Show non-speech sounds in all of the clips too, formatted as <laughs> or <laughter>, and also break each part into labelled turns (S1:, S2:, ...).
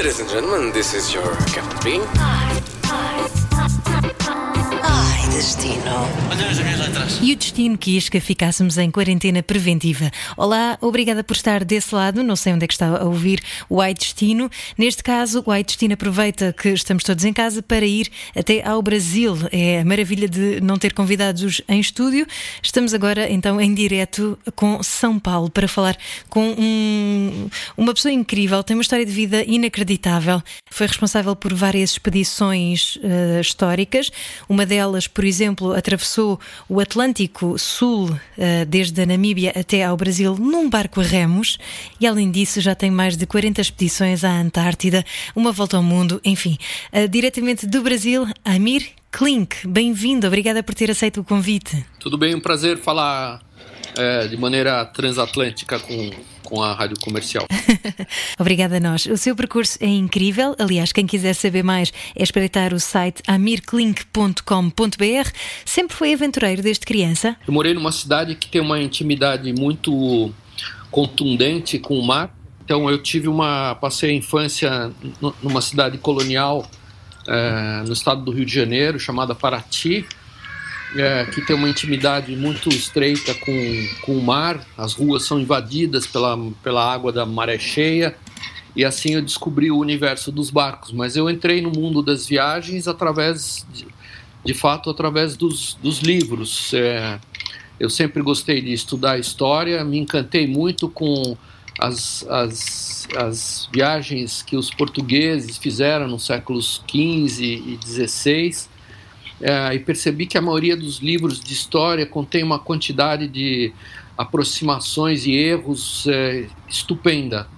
S1: Ladies and gentlemen, this is your Captain Bean.
S2: Destino.
S3: Olha as minhas letras.
S4: E o destino quis que ficássemos em quarentena preventiva. Olá, obrigada por estar desse lado. Não sei onde é que está a ouvir o Ai Destino. Neste caso, o Ai Destino aproveita que estamos todos em casa para ir até ao Brasil. É a maravilha de não ter convidados em estúdio. Estamos agora, então, em direto com São Paulo para falar com um- uma pessoa incrível. Tem uma história de vida inacreditável. Foi responsável por várias expedições eh, históricas. Uma delas, por exemplo, atravessou o Atlântico Sul, eh, desde a Namíbia até ao Brasil, num barco a remos. E além disso, já tem mais de 40 expedições à Antártida, uma volta ao mundo, enfim. Eh, diretamente do Brasil, Amir Klink. Bem-vindo, obrigada por ter aceito o convite.
S5: Tudo bem, um prazer falar é, de maneira transatlântica com, com a rádio comercial. <laughs>
S4: Obrigada a nós. O seu percurso é incrível. Aliás, quem quiser saber mais é espreitar o site amirklink.com.br. Sempre foi aventureiro desde criança.
S5: Eu morei numa cidade que tem uma intimidade muito contundente com o mar. Então eu tive uma passei a infância nu- numa cidade colonial é, no estado do Rio de Janeiro chamada Paraty, é, que tem uma intimidade muito estreita com, com o mar. As ruas são invadidas pela, pela água da maré cheia. E assim eu descobri o universo dos barcos. Mas eu entrei no mundo das viagens através, de, de fato, através dos, dos livros. É, eu sempre gostei de estudar história, me encantei muito com as, as, as viagens que os portugueses fizeram nos séculos XV e XVI. É, e percebi que a maioria dos livros de história contém uma quantidade de aproximações e erros é, estupenda.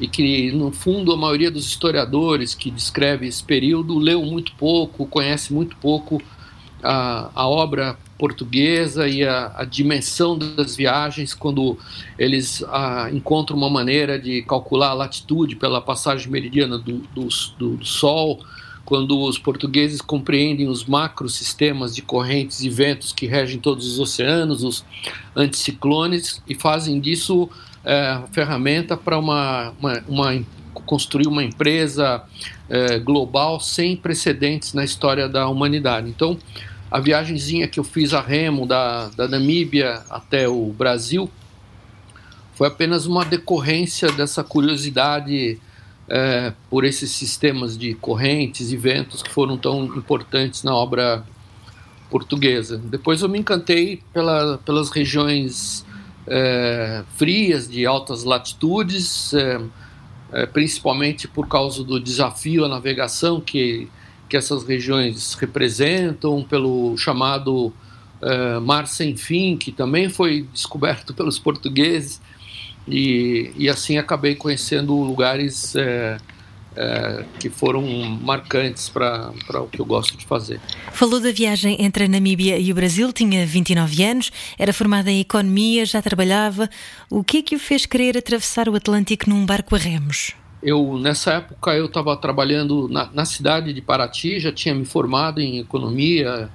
S5: E que no fundo a maioria dos historiadores que descreve esse período leu muito pouco, conhece muito pouco a, a obra portuguesa e a, a dimensão das viagens quando eles ah, encontram uma maneira de calcular a latitude pela passagem meridiana do, do, do Sol, quando os portugueses compreendem os macrosistemas de correntes e ventos que regem todos os oceanos, os anticiclones, e fazem disso é, ferramenta para uma, uma, uma- construir uma empresa é, global sem precedentes na história da humanidade. Então, a viagemzinha que eu fiz a remo da, da Namíbia até o Brasil foi apenas uma decorrência dessa curiosidade é, por esses sistemas de correntes e ventos que foram tão importantes na obra portuguesa. Depois eu me encantei pela, pelas regiões é, frias de altas latitudes, é, é, principalmente por causa do desafio à navegação que, que essas regiões representam, pelo chamado é, Mar Sem Fim, que também foi descoberto <laughs> pelos portugueses, e, e assim acabei conhecendo lugares é, é, que foram marcantes para o que eu gosto de fazer.
S4: Falou da viagem entre a Namíbia e o Brasil, tinha 29 anos, era formada em economia, já trabalhava. O que é que o fez querer atravessar o Atlântico num barco a remos?
S5: Eu nessa época eu estava trabalhando na, na cidade de Paraty, já tinha me formado em economia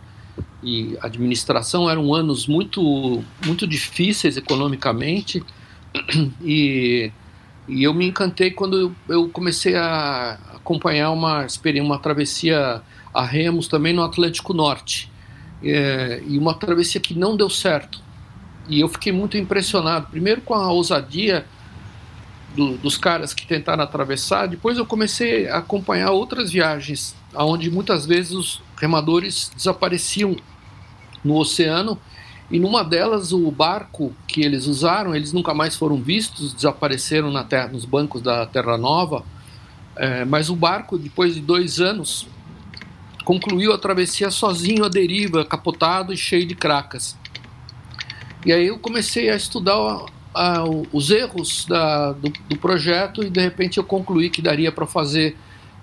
S5: e administração. Eram anos muito muito difíceis economicamente e, e eu me encantei quando eu, comecei a acompanhar uma uma travessia a remos também no Atlântico Norte É, e uma travessia que não deu certo. E eu fiquei muito impressionado, primeiro com a ousadia do- dos caras que tentaram atravessar. Depois eu comecei a acompanhar outras viagens, onde muitas vezes os remadores desapareciam no oceano. E numa delas, o barco que eles usaram, eles nunca mais foram vistos, desapareceram na terra, nos bancos da Terra Nova. É, mas o barco, depois de dois anos, concluiu a travessia sozinho à deriva, capotado e cheio de cracas. E aí eu comecei a estudar a- os erros da- do, do projeto e de repente eu concluí que daria para fazer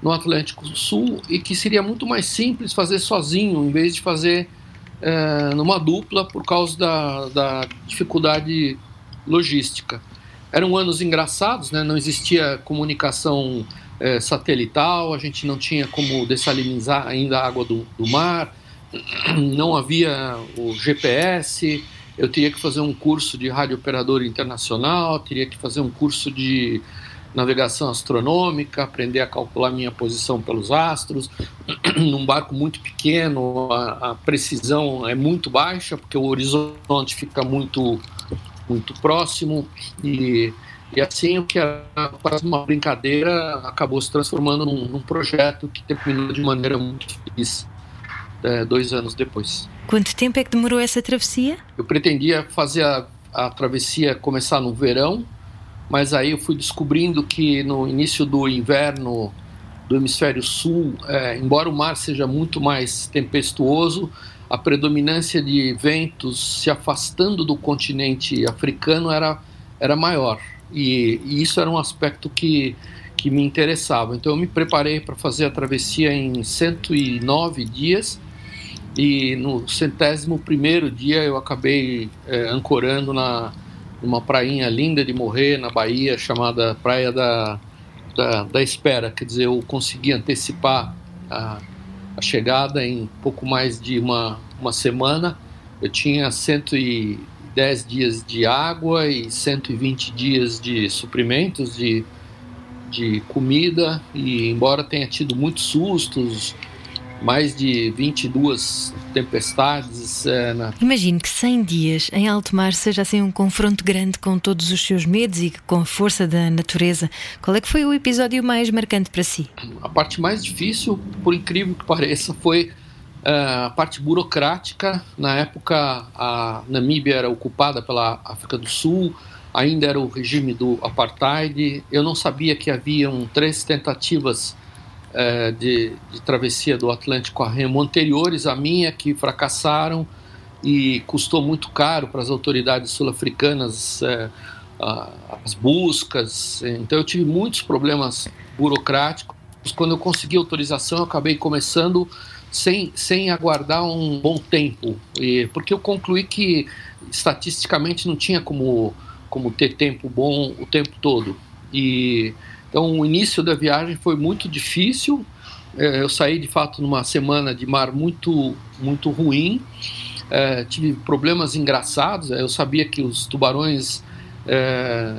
S5: no Atlântico Sul e que seria muito mais simples fazer sozinho em vez de fazer eh, numa dupla por causa da, da dificuldade logística. Eram anos engraçados, né? não existia comunicação eh, satelital, a gente não tinha como dessalinizar ainda a água do, do mar, <clears throat> não havia o GPS, eu teria que fazer um curso de rádio operador internacional, teria que fazer um curso de navegação astronômica, aprender a calcular minha posição pelos astros. <clears throat> Num barco muito pequeno, a, a, precisão é muito baixa, porque o horizonte fica muito, muito próximo. E, e assim, o que era quase uma brincadeira acabou se transformando num, num projeto que terminou de maneira muito feliz é, dois anos depois.
S4: Quanto tempo é que demorou essa travessia?
S5: Eu pretendia fazer a, a travessia começar no verão, mas aí eu fui descobrindo que no início do inverno do hemisfério sul, é, embora o mar seja muito mais tempestuoso, a predominância de ventos se afastando do continente africano era, era maior. E, e isso era um aspecto que, que me interessava. Então eu me preparei para fazer a travessia em 109 dias e no centésimo primeiro dia eu acabei é, ancorando na numa prainha linda de morrer na Bahia chamada Praia da, da, da Espera. Quer dizer, eu consegui antecipar a, a chegada em pouco mais de uma, uma semana. Eu tinha 110 dias de água e 120 dias de suprimentos, de, de comida, e embora tenha tido muitos sustos, mais de 22 tempestades. É, na...
S4: Imagino que 100 dias em alto mar seja assim um confronto grande com todos os seus medos e com a força da natureza. Qual é que foi o episódio mais marcante para si?
S5: A parte mais difícil, por incrível que pareça, foi uh, a parte burocrática. Na época, a Namíbia era ocupada pela África do Sul, ainda era o regime do apartheid. Eu não sabia que haviam três tentativas é, de, de, travessia do Atlântico a remo anteriores à minha que fracassaram e custou muito caro para as autoridades sul-africanas é, as buscas. Então eu tive muitos problemas burocráticos. Quando eu consegui autorização, eu acabei começando sem, sem aguardar um bom tempo, e, porque eu concluí que estatisticamente não tinha como, como ter tempo bom o tempo todo. E então, o início da viagem foi muito difícil. É, eu saí, de fato, numa semana de mar muito, muito ruim. É, tive problemas engraçados. É, eu sabia que os tubarões é,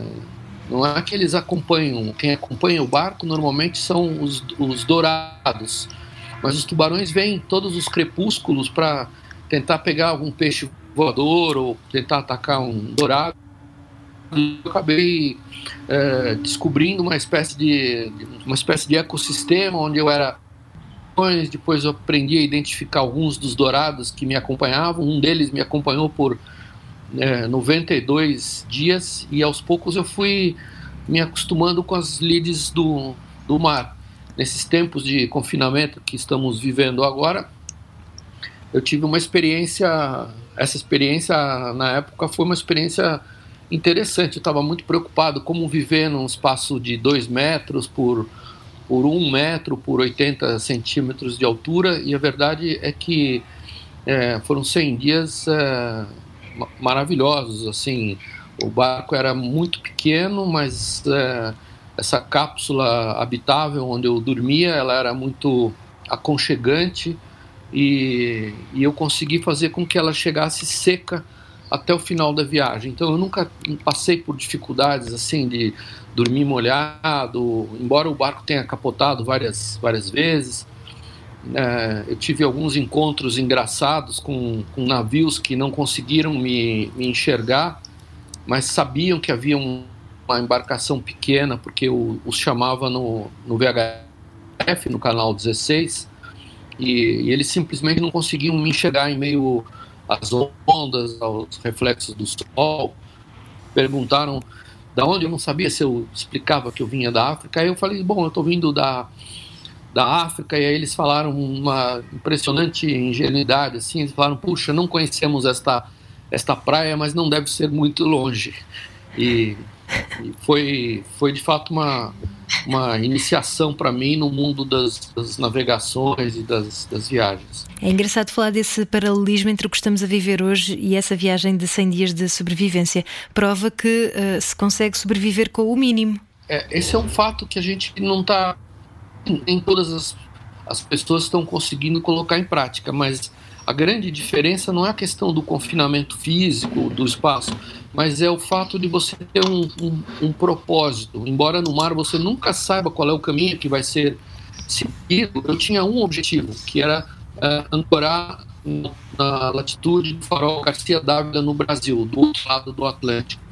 S5: não é que eles acompanham. Quem acompanha o barco normalmente são os, os dourados. Mas os tubarões vêm todos os crepúsculos para tentar pegar algum peixe voador ou tentar atacar um dourado eu acabei é, descobrindo uma espécie de uma espécie de ecossistema onde eu era depois eu aprendi a identificar alguns dos dourados que me acompanhavam. Um deles me acompanhou por é, 92 dias e aos poucos eu fui me acostumando com as lides do, do mar. Nesses tempos de confinamento que estamos vivendo agora eu tive uma experiência essa experiência na época foi uma experiência interessante. Eu estava muito preocupado como viver num espaço de 2 metros por, por 1 um metro por 80 centímetros de altura, e a verdade é que é, foram 100 dias é, maravilhosos. Assim, o barco era muito pequeno, mas é, essa cápsula habitável onde eu dormia, ela era muito aconchegante e, e eu consegui fazer com que ela chegasse seca até o final da viagem. Então eu nunca passei por dificuldades assim de dormir molhado, embora o barco tenha capotado várias, várias vezes. É, eu tive alguns encontros engraçados com, com navios que não conseguiram me, me enxergar, mas sabiam que havia um, uma embarcação pequena, porque eu os chamava no, no VHF, no canal 16, e, e eles simplesmente não conseguiam me enxergar em meio às ondas, aos reflexos do sol. Perguntaram da onde, eu não sabia se eu explicava que eu vinha da África. Aí eu falei, bom, eu estou vindo da, da África. E aí eles falaram uma impressionante ingenuidade, assim. Eles falaram, puxa, não conhecemos esta, esta praia, mas não deve ser muito longe. E, e foi, foi de fato uma, uma iniciação para mim no mundo das, das navegações e das, das, viagens.
S4: É engraçado falar desse paralelismo entre o que estamos a viver hoje e essa viagem de 100 dias de sobrevivência. Prova que uh, se consegue sobreviver com o mínimo.
S5: É, esse é um fato que a gente não está. Nem todas as, as pessoas estão conseguindo colocar em prática, mas a grande diferença não é a questão do confinamento físico, do espaço, mas é o fato de você ter um, um, um propósito. Embora no mar você nunca saiba qual é o caminho que vai ser seguido, eu tinha um objetivo, que era uh, ancorar na latitude do farol Garcia Dávila no Brasil, do outro lado do Atlântico.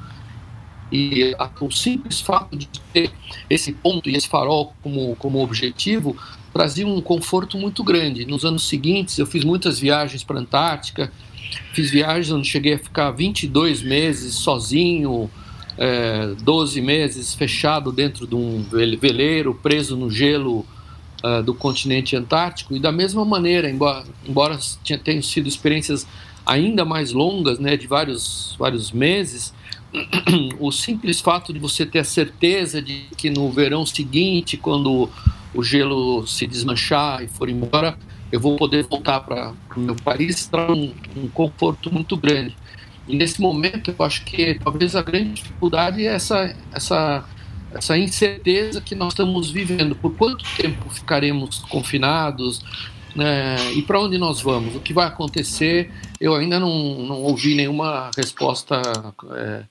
S5: E o simples fato de ter esse ponto e esse farol como, como objetivo trazia um conforto muito grande. Nos anos seguintes, eu fiz muitas viagens para a Antártica, fiz viagens onde cheguei a ficar 22 meses sozinho, é, 12 meses fechado dentro de um veleiro, preso no gelo uh, do continente antártico. E da mesma maneira, embora, embora tenham sido experiências ainda mais longas, né, de vários, vários meses, <clears throat> o simples fato de você ter a certeza de que no verão seguinte, quando o gelo se desmanchar e for embora, eu vou poder voltar para o meu país, traz um, um, conforto muito grande. E nesse momento, eu acho que talvez a grande dificuldade é essa, essa, essa incerteza que nós estamos vivendo. Por quanto tempo ficaremos confinados? Né? E para onde nós vamos? O que vai acontecer? Eu ainda não, não ouvi nenhuma resposta. É,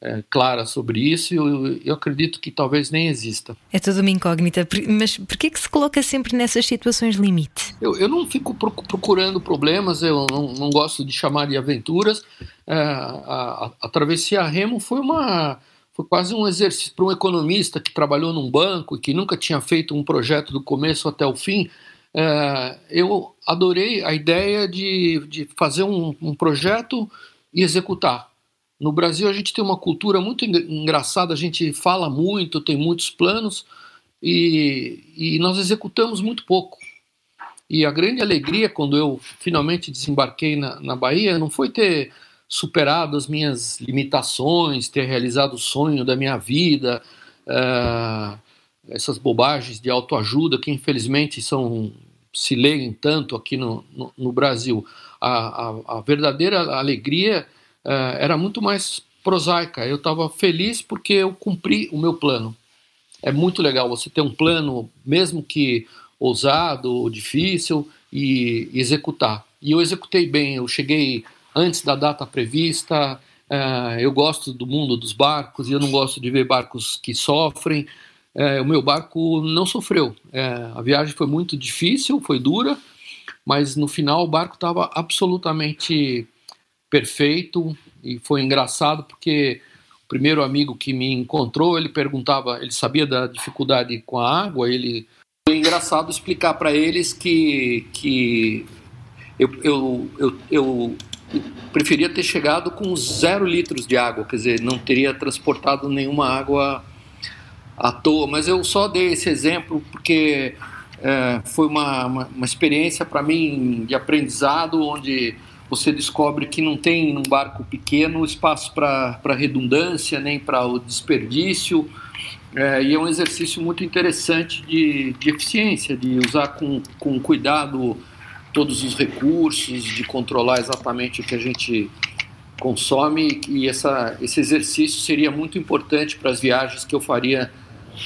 S5: é, clara sobre isso, eu, eu acredito que talvez nem exista.
S4: É toda uma incógnita, mas por que se coloca sempre nessas situações limite?
S5: Eu, eu não fico procurando problemas, eu não, não gosto de chamar de aventuras. É, a, a, a travessia remo foi uma foi quase um exercício para um economista que trabalhou num banco e que nunca tinha feito um projeto do começo até o fim. É, eu adorei a ideia de, de fazer um, um projeto e executar. No Brasil, a gente tem uma cultura muito engraçada, a gente fala muito, tem muitos planos e, e nós executamos muito pouco. E a grande alegria quando eu finalmente desembarquei na, na Bahia não foi ter superado as minhas limitações, ter realizado o sonho da minha vida, uh, essas bobagens de autoajuda que infelizmente são se leem tanto aqui no, no, no Brasil. A, a, a verdadeira alegria uh, era muito mais prosaica. Eu estava feliz porque eu cumpri o meu plano. É muito legal você ter um plano, mesmo que ousado ou difícil, e executar. E eu executei bem. Eu cheguei antes da data prevista. Uh, eu gosto do mundo dos barcos e eu não gosto de ver barcos que sofrem. Uh, o meu barco não sofreu. Uh, a viagem foi muito difícil, foi dura, mas no final o barco estava absolutamente perfeito e foi engraçado porque o primeiro amigo que me encontrou, ele perguntava, ele sabia da dificuldade com a água, ele foi engraçado explicar para eles que, que eu, eu, eu, eu preferia ter chegado com zero litros de água, quer dizer, não teria transportado nenhuma água à toa, mas eu só dei esse exemplo porque é, foi uma, uma, uma experiência para mim de aprendizado onde você descobre que não tem num barco pequeno espaço para redundância nem para o desperdício. É, e é um exercício muito interessante de, de eficiência, de usar com, com cuidado todos os recursos, de controlar exatamente o que a gente consome. E essa, esse exercício seria muito importante para as viagens que eu faria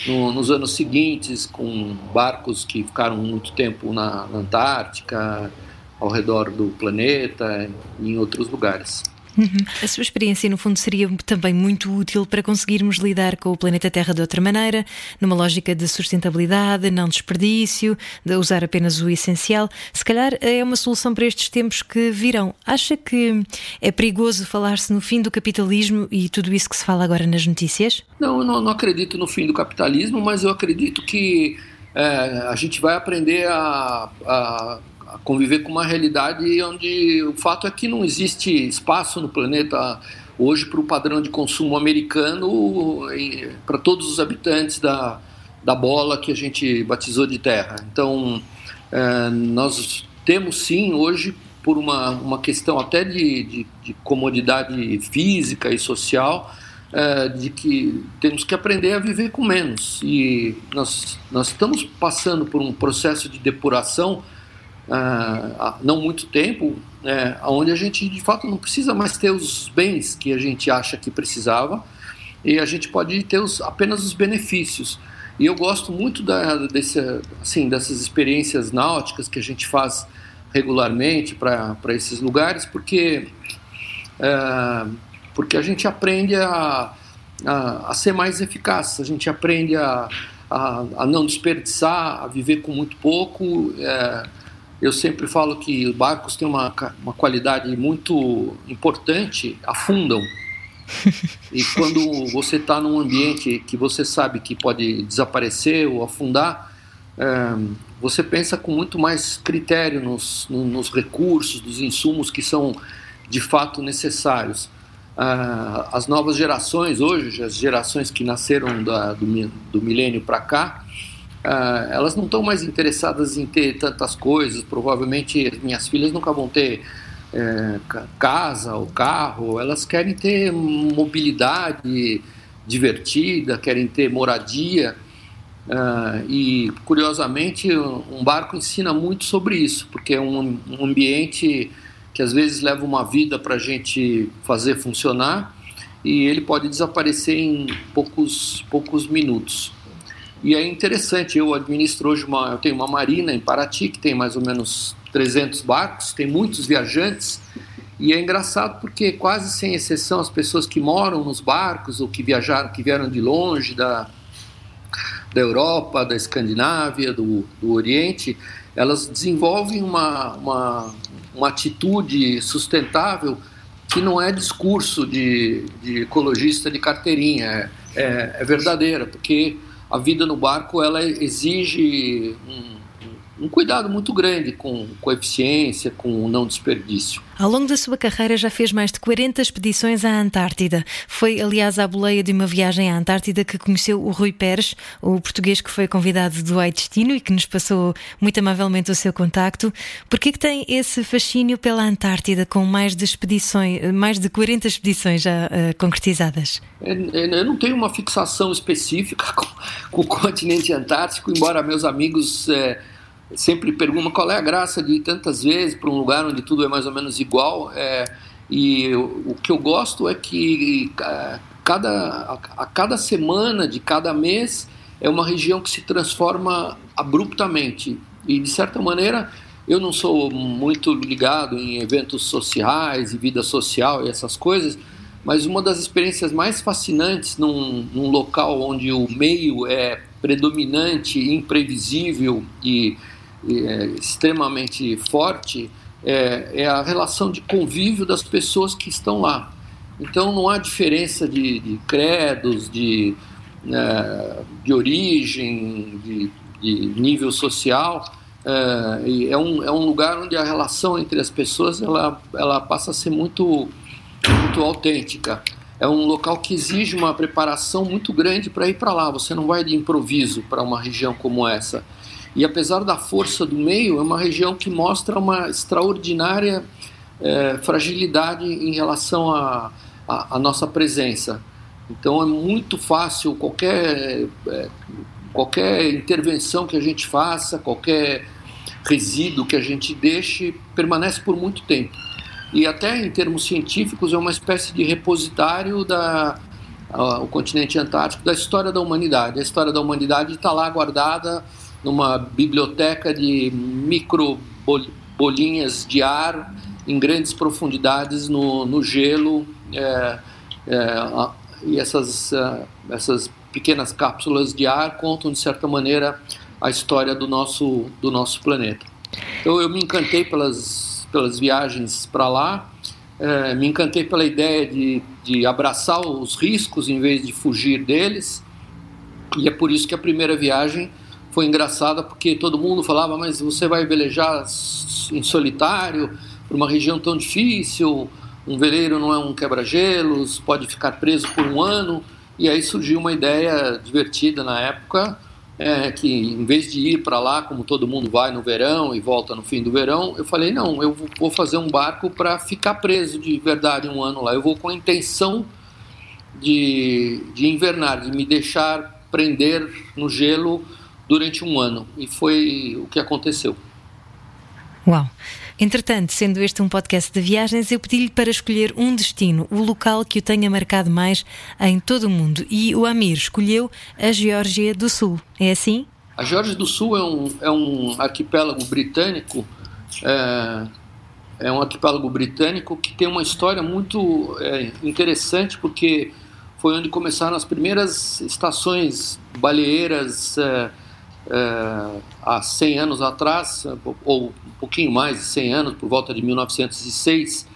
S5: no, nos anos seguintes, com barcos que ficaram muito tempo na, na Antártica ao redor do planeta e em outros lugares.
S4: Uhum. A sua experiência, no fundo, seria também muito útil para conseguirmos lidar com o planeta Terra de outra maneira, numa lógica de sustentabilidade, não desperdício, de usar apenas o essencial. Se calhar é uma solução para estes tempos que virão. Acha que é perigoso falar-se no fim do capitalismo e tudo isso que se fala agora nas notícias?
S5: Não, eu não, não acredito no fim do capitalismo, mas eu acredito que é, a gente vai aprender a, a a conviver com uma realidade onde o fato é que não existe espaço no planeta hoje para o padrão de consumo americano para todos os habitantes da, da bola que a gente batizou de terra. Então, é, nós temos sim hoje, por uma, uma questão até de, de, de comodidade física e social, é, de que temos que aprender a viver com menos. E nós, nós estamos passando por um processo de depuração há não muito tempo, é, onde a gente de fato não precisa mais ter os bens que a gente acha que precisava e a gente pode ter os, apenas os benefícios. E eu gosto muito da, desse, assim, dessas experiências náuticas que a gente faz regularmente para esses lugares, porque, é, porque a gente aprende a, a, a, ser mais eficaz, a gente aprende a, a, a não desperdiçar, a viver com muito pouco. É, eu sempre falo que os barcos têm uma, uma qualidade muito importante, afundam. <laughs> E quando você está num ambiente que você sabe que pode desaparecer ou afundar, é, você pensa com muito mais critério nos, nos recursos, nos insumos que são de fato necessários. Ah, as novas gerações hoje, as gerações que nasceram da, do, do milênio para cá, ah, elas não estão mais interessadas em ter tantas coisas. Provavelmente as minhas filhas nunca vão ter é, casa ou carro. Elas querem ter mobilidade divertida, querem ter moradia. Uh, e curiosamente, um barco ensina muito sobre isso, porque é um, um ambiente que às vezes leva uma vida para a gente fazer funcionar e ele pode desaparecer em poucos, poucos minutos. E é interessante, eu administro hoje uma, eu tenho uma marina em Paraty que tem mais ou menos 300 barcos, tem muitos viajantes e é engraçado porque quase sem exceção as pessoas que moram nos barcos ou que viajaram, que vieram de longe da da Europa, da Escandinávia, do, do Oriente, elas desenvolvem uma, uma, uma atitude sustentável que não é discurso de, de ecologista de carteirinha, é, é, é, verdadeira, porque a vida no barco ela exige um, um cuidado muito grande com, com a eficiência, com o não desperdício.
S4: Ao longo da sua carreira já fez mais de 40 expedições à Antártida. Foi, aliás, à boleia de uma viagem à Antártida que conheceu o Rui Pérez, o português que foi convidado do Ai Destino e que nos passou muito amavelmente o seu contacto. Por que tem esse fascínio pela Antártida com mais de expedições, mais de 40 expedições já uh, concretizadas?
S5: É, é, eu não tenho uma fixação específica <laughs> com, com o continente antártico, embora meus amigos é, sempre pergunta qual é a graça de ir tantas vezes para um lugar onde tudo é mais ou menos igual. É, e o que eu gosto é que cada, a, a cada semana de cada mês é uma região que se transforma abruptamente. E, de certa maneira, eu não sou muito ligado em eventos sociais e vida social e essas coisas, mas uma das experiências mais fascinantes num, num local onde o meio é predominante, imprevisível e é, extremamente forte é, é, a relação de convívio das pessoas que estão lá. Então não há diferença de, de credos, de, é, de origem, de, de, nível social. É, é, um, é um lugar onde a relação entre as pessoas ela, ela passa a ser muito, muito autêntica. É um local que exige uma preparação muito grande para ir para lá. Você não vai de improviso para uma região como essa. E apesar da força do meio, é uma região que mostra uma extraordinária é, fragilidade em relação à nossa presença. Então é muito fácil qualquer, é, qualquer intervenção que a gente faça, qualquer resíduo que a gente deixe, permanece por muito tempo. E até em termos científicos é uma espécie de repositário da, o continente antártico da história da humanidade. A história da humanidade está lá guardada numa biblioteca de micro bolinhas de ar em grandes profundidades no, no gelo é, é, e essas, é, essas pequenas cápsulas de ar contam de certa maneira a história do nosso, do nosso planeta. Então eu me encantei pelas, pelas viagens para lá, é, me encantei pela ideia de, de abraçar os riscos em vez de fugir deles, e é por isso que a primeira viagem foi engraçada porque todo mundo falava, mas você vai velejar em solitário por uma região tão difícil, um veleiro não é um quebra-gelos, pode ficar preso por um ano. E aí surgiu uma ideia divertida na época, é, que em vez de ir para lá, como todo mundo vai no verão e volta no fim do verão, eu falei: não, eu vou fazer um barco para ficar preso de verdade um ano lá. Eu vou com a intenção de, de invernar, de me deixar prender no gelo durante um ano. E foi o que aconteceu.
S4: Uau! Entretanto, sendo este um podcast de viagens, eu pedi-lhe para escolher um destino, o local que o tenha marcado mais em todo o mundo. E o Amir escolheu a Geórgia do Sul. É assim?
S5: A Geórgia do Sul é um, é um arquipélago britânico é, é um arquipélago britânico que tem uma história muito é, interessante porque foi onde começaram as primeiras estações baleeiras é, é, há 100 anos atrás, ou um pouquinho mais de 100 anos, por volta de 1906,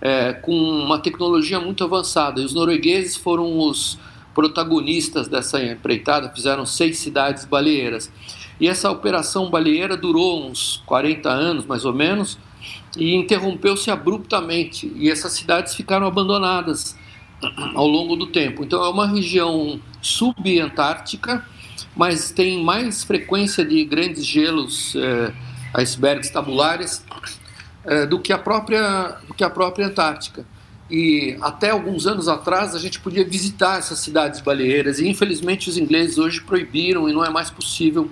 S5: é, com uma tecnologia muito avançada. E os noruegueses foram os protagonistas dessa empreitada, fizeram seis cidades baleeiras. E essa operação baleeira durou uns 40 anos, mais ou menos, e interrompeu-se abruptamente. E essas cidades ficaram abandonadas ao longo do tempo. Então, é uma região subantártica, mas tem mais frequência de grandes gelos, eh, icebergs tabulares, eh, do, que a própria, do que a própria Antártica. E até alguns anos atrás a gente podia visitar essas cidades baleeiras, e infelizmente os ingleses hoje proibiram e não é mais possível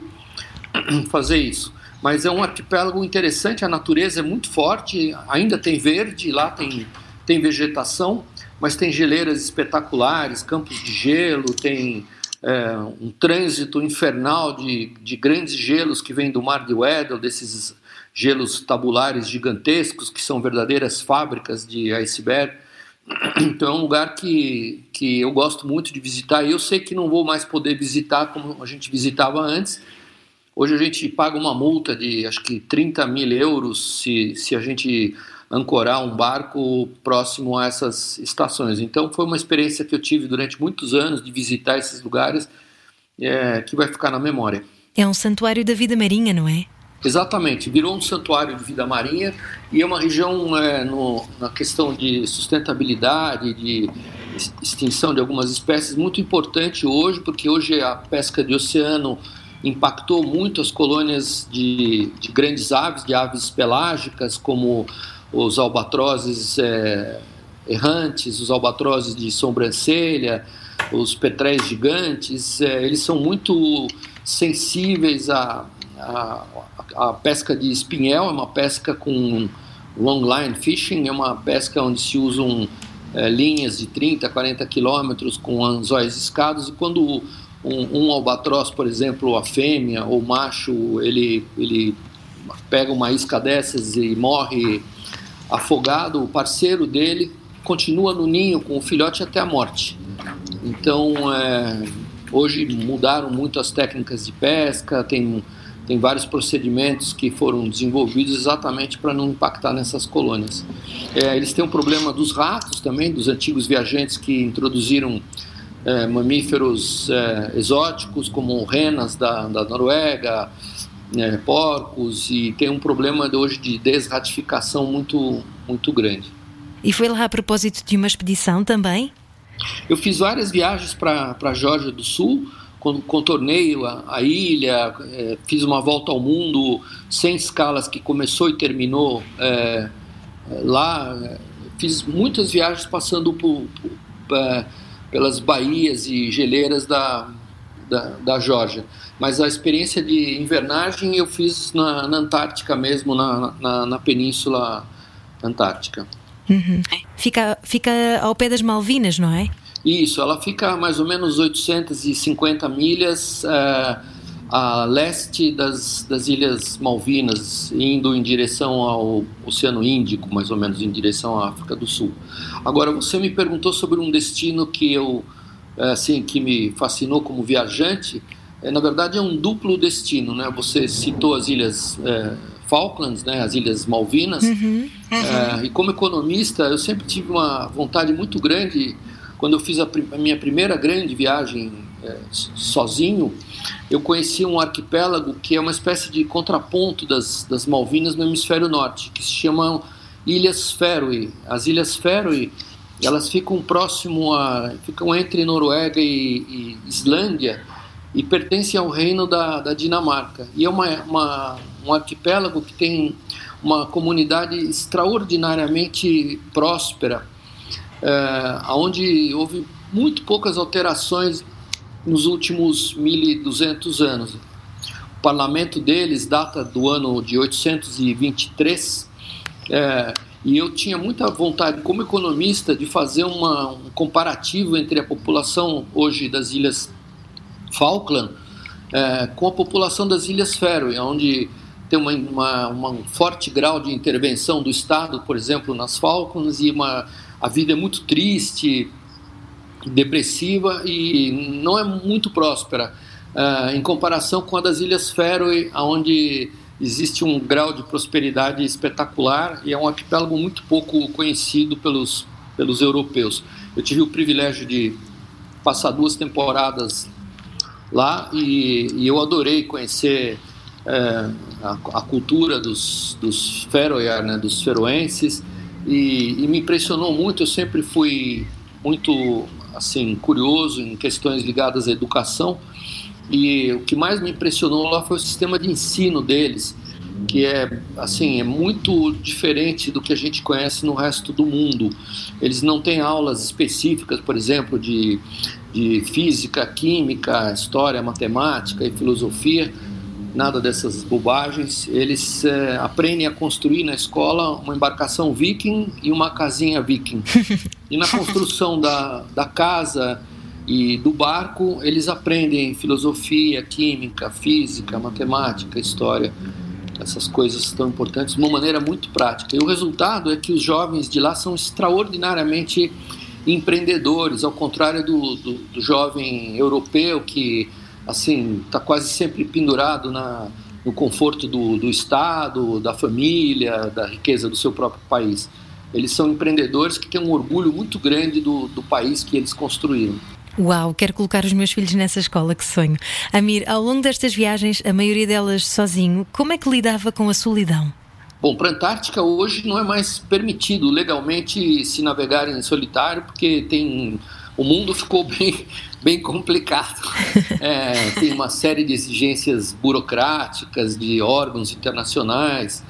S5: <clears throat> fazer isso. Mas é um arquipélago interessante, a natureza é muito forte, ainda tem verde, lá tem, tem vegetação, mas tem geleiras espetaculares, campos de gelo, tem é, um trânsito infernal de, de grandes gelos que vêm do mar de Weddell, desses gelos tabulares gigantescos, que são verdadeiras fábricas de iceberg. <clears throat> Então é um lugar que, que eu gosto muito de visitar e eu sei que não vou mais poder visitar como a gente visitava antes, Hoje a gente paga uma multa de acho que 30 mil euros se, se a gente ancorar um barco próximo a essas estações. Então foi uma experiência que eu tive durante muitos anos de visitar esses lugares é, que vai ficar na memória.
S4: É um santuário da vida marinha, não é?
S5: Exatamente, virou um santuário de vida marinha e é uma região é, no, na questão de sustentabilidade, de extinção de algumas espécies muito importante hoje, porque hoje a pesca de oceano impactou muito as colônias de, de grandes aves, de aves pelágicas, como os albatrozes é, errantes, os albatrozes de sobrancelha, os petréis gigantes, é, eles são muito sensíveis à, à, à, pesca de espinhel, é uma pesca com long line fishing, é uma pesca onde se usam é, linhas de 30, 40 quilômetros com anzóis escados, e quando um, um, albatroz, por exemplo, a fêmea ou macho, ele, ele pega uma isca dessas e morre afogado, o parceiro dele continua no ninho com o filhote até a morte. Então, é, hoje mudaram muito as técnicas de pesca, tem, tem vários procedimentos que foram desenvolvidos exatamente para não impactar nessas colônias. É, eles têm um problema dos ratos também, dos antigos viajantes que introduziram é, mamíferos é, exóticos, como renas da, da Noruega, é, porcos, e tem um problema de hoje de desratificação muito, muito grande.
S4: E foi lá a propósito de uma expedição também?
S5: Eu fiz várias viagens para a Geórgia do Sul, contornei a, a ilha, é, fiz uma volta ao mundo sem escalas que começou e terminou é, lá. Fiz muitas viagens passando por, por é, pelas baías e geleiras da, da, da Geórgia. Mas a experiência de invernagem eu fiz na, na Antártica mesmo, na, na, na Península Antártica.
S4: Uhum. Fica, fica ao pé das Malvinas, não é?
S5: Isso, ela fica a mais ou menos 850 milhas. Uh, a leste das, das Ilhas Malvinas, indo em direção ao Oceano Índico, mais ou menos em direção à África do Sul. Agora, você me perguntou sobre um destino que eu, é, assim, que me fascinou como viajante. É, na verdade, é um duplo destino, né? Você citou as Ilhas é, Falklands, né? As Ilhas Malvinas. Uhum, uhum. e como economista, eu sempre tive uma vontade muito grande quando eu fiz a, a minha primeira grande viagem é, sozinho, eu conheci um arquipélago que é uma espécie de contraponto das, das Malvinas no hemisfério norte, que se chamam Ilhas Faroe. As Ilhas Elas ficam próximo a, ficam entre Noruega e, e Islândia e pertencem ao reino da, da Dinamarca. E é uma, uma, um arquipélago que tem uma comunidade extraordinariamente próspera, é, onde houve muito poucas alterações nos últimos 1.200 anos. O parlamento deles data do ano de 823 é, e eu tinha muita vontade, como economista, de fazer uma, um comparativo entre a população hoje das Ilhas Falkland é, com a população das Ilhas Faroe, onde tem uma, uma, uma, um forte grau de intervenção do Estado, por exemplo, nas Falcons, e uma, a vida é muito triste, depressiva e não é muito próspera uh, em comparação com a das Ilhas Faroe, onde existe um grau de prosperidade espetacular e é um arquipélago muito pouco conhecido pelos, pelos europeus. Eu tive o privilégio de passar duas temporadas lá e, e eu adorei conhecer é, a, a, cultura dos, dos Feroe, né, dos feroenses, e, e, me impressionou muito. Eu sempre fui muito assim curioso em questões ligadas à educação e o que mais me impressionou lá foi o sistema de ensino deles, que é assim é muito diferente do que a gente conhece no resto do mundo. Eles não têm aulas específicas, por exemplo, de, de física, química, história, matemática e filosofia nada dessas bobagens. Eles é, aprendem a construir na escola uma embarcação viking e uma casinha viking. <laughs> E na construção da, da casa e do barco, eles aprendem filosofia, química, física, matemática, história, essas coisas tão importantes, de uma maneira muito prática. E o resultado é que os jovens de lá são extraordinariamente empreendedores, ao contrário do, do, do jovem europeu que assim, está quase sempre pendurado na, no conforto do, do Estado, da família, da riqueza do seu próprio país. Eles são empreendedores que têm um orgulho muito grande do, do país que eles construíram.
S4: Uau, quero colocar os meus filhos nessa escola, que sonho. Amir, ao longo destas viagens, a maioria delas sozinho, como é que lidava com a solidão?
S5: Bom, para a Antártica hoje não é mais permitido legalmente se navegar em solitário, porque tem o mundo ficou <laughs> bem, bem complicado. <laughs> É, tem uma série de exigências burocráticas de órgãos internacionais,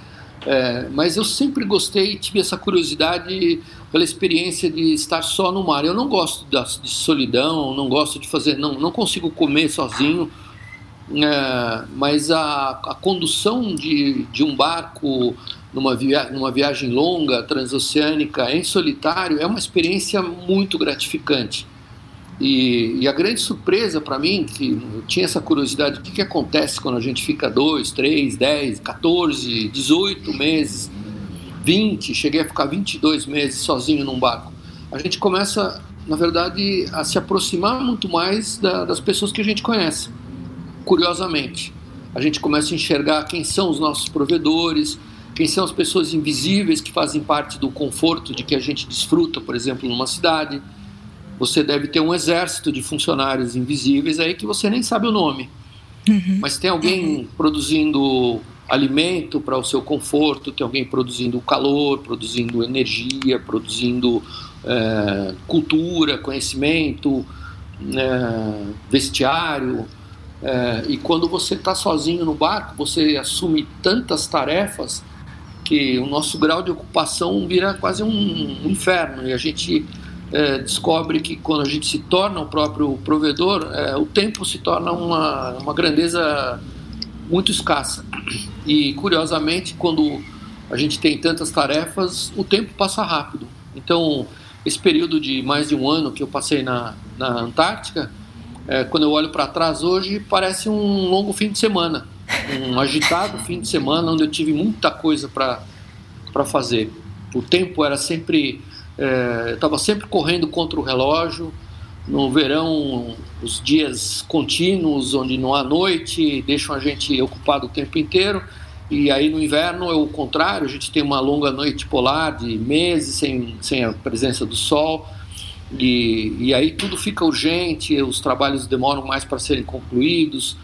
S5: é, mas eu sempre gostei, tive essa curiosidade pela experiência de estar só no mar. Eu não gosto de solidão, não gosto de fazer, não, não consigo comer sozinho, é, mas a, a condução de, de um barco numa, via numa viagem longa, transoceânica, em solitário, é uma experiência muito gratificante. E, e a grande surpresa para mim, que eu tinha essa curiosidade, o que, que acontece quando a gente fica 2, 3, 10, 14, 18 meses, 20, cheguei a ficar 22 meses sozinho num barco. A gente começa, na verdade, a se aproximar muito mais da, das pessoas que a gente conhece, curiosamente. A gente começa a enxergar quem são os nossos provedores, quem são as pessoas invisíveis que fazem parte do conforto de que a gente desfruta, por exemplo, numa cidade. Você deve ter um exército de funcionários invisíveis aí que você nem sabe o nome. Uhum. Mas tem alguém uhum. produzindo alimento para o seu conforto, tem alguém produzindo calor, produzindo energia, produzindo é, cultura, conhecimento, é, vestiário. É, e quando você está sozinho no barco, você assume tantas tarefas que o nosso grau de ocupação vira quase um, um inferno e a gente é, descobre que quando a gente se torna o próprio provedor, é, o tempo se torna uma, uma grandeza muito escassa. E curiosamente, quando a gente tem tantas tarefas, o tempo passa rápido. Então, esse período de mais de um ano que eu passei na, na Antártica, é, quando eu olho para trás hoje, parece um longo fim de semana um <laughs> agitado fim de semana onde eu tive muita coisa para fazer. O tempo era sempre. É, eu estava sempre correndo contra o relógio. No verão, os dias contínuos, onde não há noite, deixam a gente ocupado o tempo inteiro. E aí no inverno é o contrário, a gente tem uma longa noite polar de meses sem, sem a presença do sol. E, e aí tudo fica urgente, os trabalhos demoram mais para serem concluídos.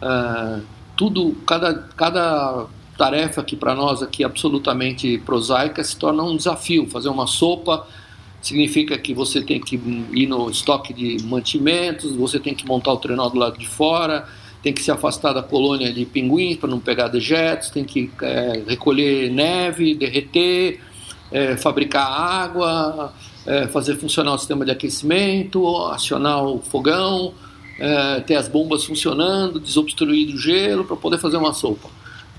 S5: Uh, tudo, cada, cada tarefa que para nós aqui absolutamente prosaica se torna um desafio. Fazer uma sopa significa que você tem que ir no estoque de mantimentos, você tem que montar o trenó do lado de fora, tem que se afastar da colônia de pinguins para não pegar dejetos, tem que é, recolher neve, derreter, é, fabricar água, é, fazer funcionar o sistema de aquecimento, acionar o fogão, é, ter as bombas funcionando, desobstruir o gelo para poder fazer uma sopa.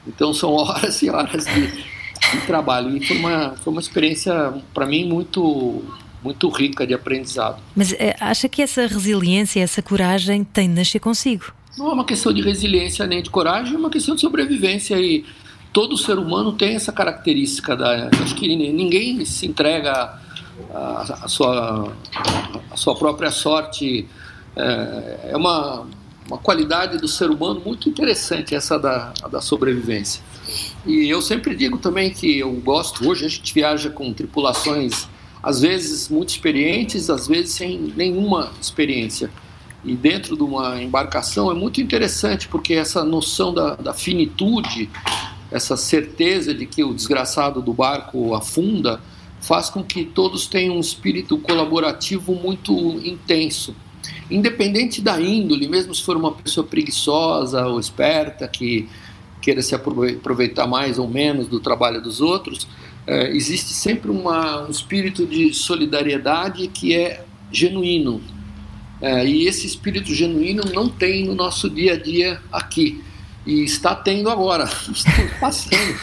S5: Então são <laughs> horas e horas de, de trabalho. E foi uma, foi uma experiência, para mim, muito, muito rica de aprendizado.
S4: Mas é, acha que essa resiliência, essa coragem tem de nascer consigo?
S5: Não é uma questão de resiliência nem de coragem, é uma questão de sobrevivência e todo ser humano tem essa característica da acho que ninguém se entrega a, sua a sua própria sorte é, é uma uma qualidade do ser humano muito interessante essa da, da sobrevivência e eu sempre digo também que eu gosto hoje a gente viaja com tripulações às vezes muito experientes às vezes sem nenhuma experiência e dentro de uma embarcação é muito interessante porque essa noção da, da finitude essa certeza de que o desgraçado do barco afunda, faz com que todos tenham um espírito colaborativo muito intenso. Independente da índole, mesmo se for uma pessoa preguiçosa ou esperta, que queira se aproveitar mais ou menos do trabalho dos outros, é, existe sempre uma, um espírito de solidariedade que é genuíno. É, e esse espírito genuíno não tem no nosso dia a dia aqui. E está tendo agora. <laughs> Estamos passando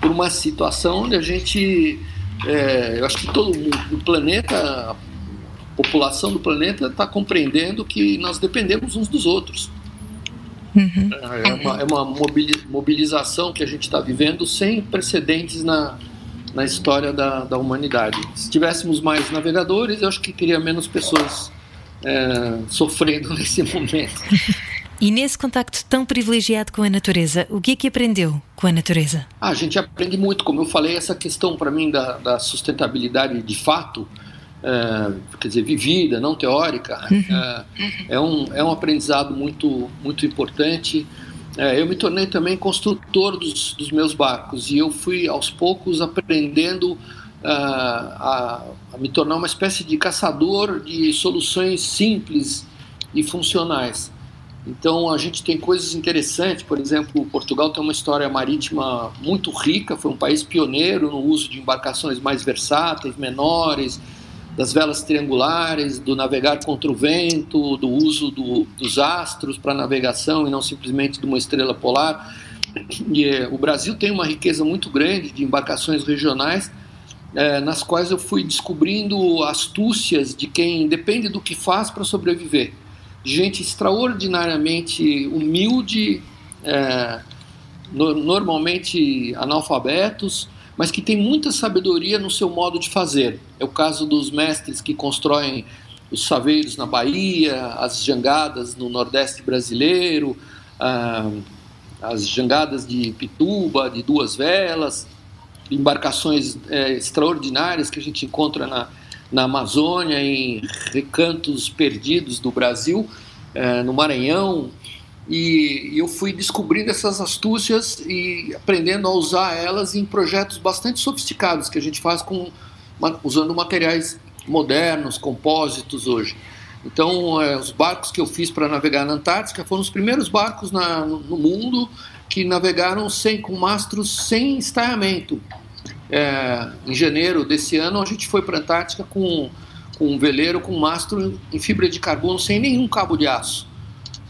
S5: por uma situação onde a gente. É, eu acho que todo mundo do planeta, população do planeta está compreendendo que nós dependemos uns dos outros. Uhum. É, uma, é uma mobilização que a gente está vivendo sem precedentes na, na história da, da humanidade. Se tivéssemos mais navegadores, eu acho que teria menos pessoas é, sofrendo <laughs> nesse momento.
S4: E nesse contacto tão privilegiado com a natureza, o que é que aprendeu com a natureza?
S5: Ah, a gente aprende muito, como eu falei, essa questão para mim da, da, sustentabilidade de fato, é, quer dizer, vivida, não teórica, uhum. é, é, um, é um aprendizado muito, muito importante. É, eu me tornei também construtor dos, dos, meus barcos e eu fui aos poucos aprendendo uh, a, a me tornar uma espécie de caçador de soluções simples e funcionais. Então a gente tem coisas interessantes, por exemplo, Portugal tem uma história marítima muito rica, foi um país pioneiro no uso de embarcações mais versáteis, menores, das velas triangulares, do navegar contra o vento, do uso do, dos astros para navegação e não simplesmente de uma estrela polar. E, eh, o Brasil tem uma riqueza muito grande de embarcações regionais, eh, nas quais eu fui descobrindo astúcias de quem depende do que faz para sobreviver gente extraordinariamente humilde, é, no, normalmente analfabetos, mas que tem muita sabedoria no seu modo de fazer. É o caso dos mestres que constroem os saveiros na Bahia, as jangadas no Nordeste brasileiro, ah, as jangadas de Pituba, de duas velas, embarcações é, extraordinárias que a gente encontra na, na Amazônia, em recantos perdidos do Brasil, é, no Maranhão, e eu fui descobrindo essas astúcias e aprendendo a usar elas em projetos bastante sofisticados que a gente faz com usando materiais modernos, compósitos hoje. Então, é, os barcos que eu fiz para navegar na Antártica foram os primeiros barcos na, no mundo que navegaram sem com mastros sem estaiamento é, em janeiro desse ano, a gente foi para a Antártica com, com um veleiro com mastro em fibra de carbono sem nenhum cabo de aço.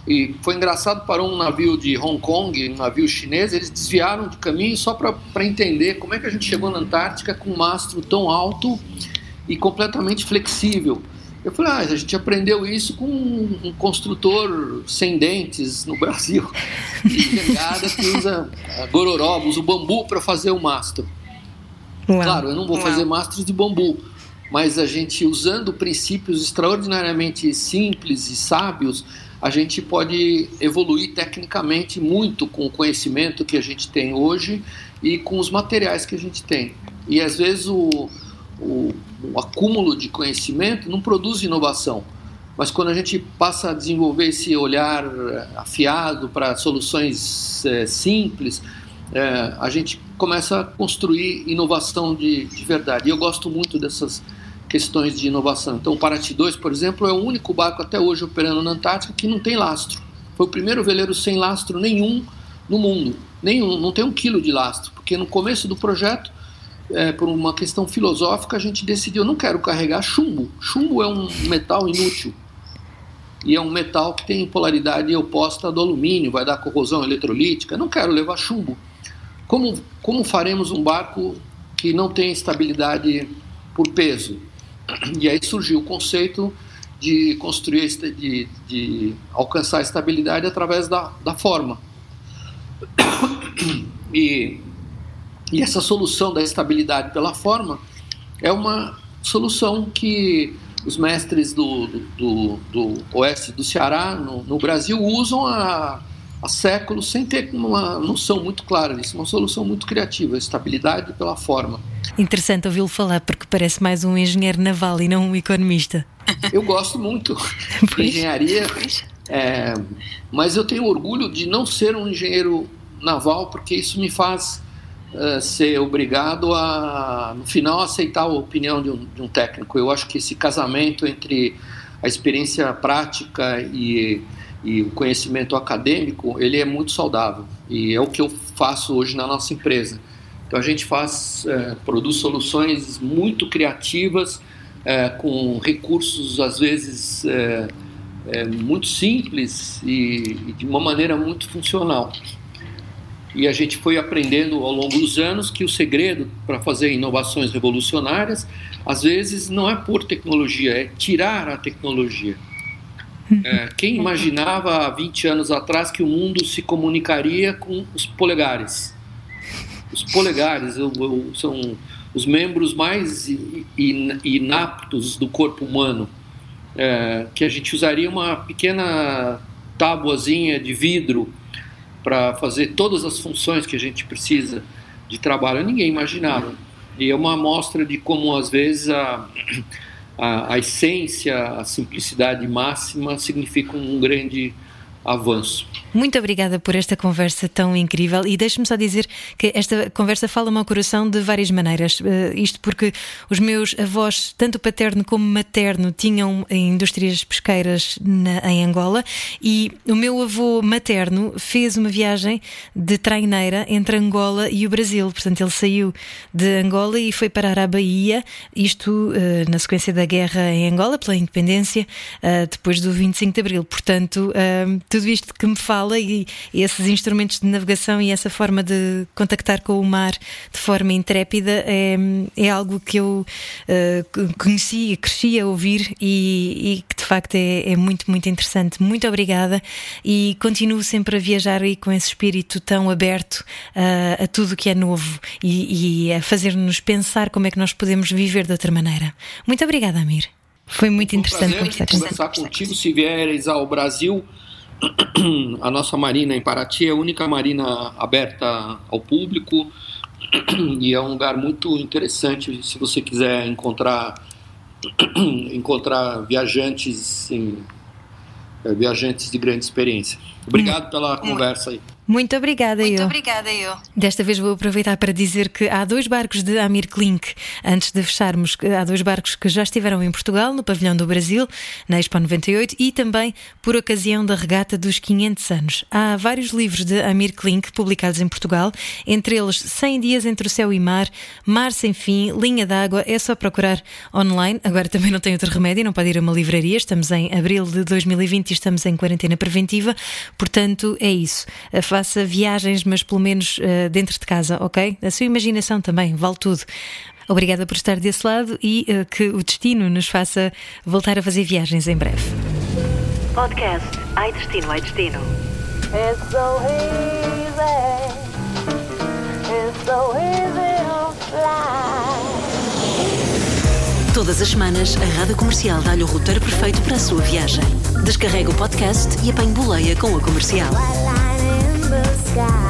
S5: E foi engraçado, parou um navio de Hong Kong, um navio chinês, eles desviaram de caminho só para entender como é que a gente chegou na Antártica com um mastro tão alto e completamente flexível. Eu falei, ah, a gente aprendeu isso com um construtor sem dentes no <laughs> Brasil, de jangada que usa gororó, usa o bambu para fazer o mastro. Uau. Claro, eu não vou Uau. fazer mastros de bambu, mas a gente usando princípios extraordinariamente simples e sábios, a gente pode evoluir tecnicamente muito com o conhecimento que a gente tem hoje e com os materiais que a gente tem. E às vezes o, o, o acúmulo de conhecimento não produz inovação, mas quando a gente passa a desenvolver esse olhar afiado para soluções é, simples, é, a gente começa a construir inovação de, de verdade. E eu gosto muito dessas questões de inovação. Então, o Paraty 2, por exemplo, é o único barco até hoje operando na Antártica que não tem lastro. Foi o primeiro veleiro sem lastro nenhum no mundo. Nenhum, não tem um quilo de lastro, porque no começo do projeto, é, por uma questão filosófica, a gente decidiu, não quero carregar chumbo. Chumbo é um metal inútil. E é um metal que tem polaridade oposta do alumínio, vai dar corrosão eletrolítica. Não quero levar chumbo. Como, como faremos um barco que não tem estabilidade por peso? E aí surgiu o conceito de construir, de, de alcançar a estabilidade através da, da forma. E, e essa solução da estabilidade pela forma é uma solução que os mestres do, do, do, oeste do Ceará, no, no Brasil, usam há, há, séculos sem ter uma noção muito clara disso, uma solução muito criativa, estabilidade pela forma.
S4: Interessante ouvi-lo falar, porque parece mais um engenheiro naval e não um economista.
S5: Eu gosto muito <laughs> de engenharia, é, mas eu tenho orgulho de não ser um engenheiro naval, porque isso me faz uh, ser obrigado a, no final, aceitar a opinião de um, de um, técnico. Eu acho que esse casamento entre a experiência prática e, e o conhecimento acadêmico, ele é muito saudável. E é o que eu faço hoje na nossa empresa. Então a gente faz, uh, produz soluções muito criativas, uh, com recursos às vezes muito simples e, e de uma maneira muito funcional. E a gente foi aprendendo ao longo dos anos que o segredo para fazer inovações revolucionárias, às vezes, não é por tecnologia, é tirar a tecnologia. É, quem imaginava há 20 anos atrás que o mundo se comunicaria com os polegares? Os polegares são os membros mais inaptos do corpo humano, é, que a gente usaria uma pequena tábuazinha de vidro para fazer todas as funções que a gente precisa de trabalho, ninguém imaginava. E é uma amostra de como, às vezes, a, a, a essência, a simplicidade máxima significa um grande avanço.
S4: Muito obrigada por esta conversa tão incrível e deixe-me só dizer que esta conversa fala-me ao coração de várias maneiras. Uh, isto porque os meus avós, tanto paterno como materno, tinham indústrias pesqueiras na, em Angola e o meu avô materno fez uma viagem de traineira entre Angola e o Brasil. Portanto, ele saiu de Angola e foi parar à Bahia, isto uh, na sequência da guerra em Angola, pela independência, uh, depois do 25 de Abril. Portanto, tudo isto que me fala e, e, esses instrumentos de navegação e essa forma de contactar com o mar de forma intrépida é, é algo que eu uh, conheci e cresci a ouvir e, e que de facto é, é, muito, muito interessante. Muito obrigada e continuo sempre a viajar aí com esse espírito tão aberto uh, a tudo que é novo e, e a fazer-nos pensar como é que nós podemos viver de outra maneira. Muito obrigada, Amir. Foi muito interessante
S5: conversar, conversar contigo. Se vieres ao Brasil, a nossa marina em Paraty é a única marina aberta ao público e é um lugar muito interessante se você quiser encontrar encontrar viajantes eh, viajantes de grande experiência. Obrigado pela conversa aí.
S4: Muito obrigada,
S2: Muito
S4: eu.
S2: obrigada, eu.
S4: Desta vez vou aproveitar para dizer que há dois barcos de Amir Klink. Antes de fecharmos, há dois barcos que já estiveram em Portugal, no Pavilhão do Brasil, na Expo 98, e também por ocasião da regata dos 500 anos. Há vários livros de Amir Klink publicados em Portugal, entre eles 100 Dias entre o Céu e Mar, Mar Sem Fim, Linha d'Água. É só procurar online. Agora também não tem outro remédio, não pode ir a uma livraria. Estamos em abril de 2020 e estamos em quarentena preventiva. Portanto, é isso faça viagens, mas pelo menos uh, dentro de casa, ok? A sua imaginação também, vale tudo. Obrigada por estar desse lado e uh, que o destino nos faça voltar a fazer viagens em breve.
S2: Podcast Ai Destino, Ai Destino. It's so easy. It's so easy to fly. Todas as semanas, a Rádio Comercial dá-lhe o roteiro perfeito para a sua viagem. Descarrega o podcast e apanhe boleia com a comercial. Пока.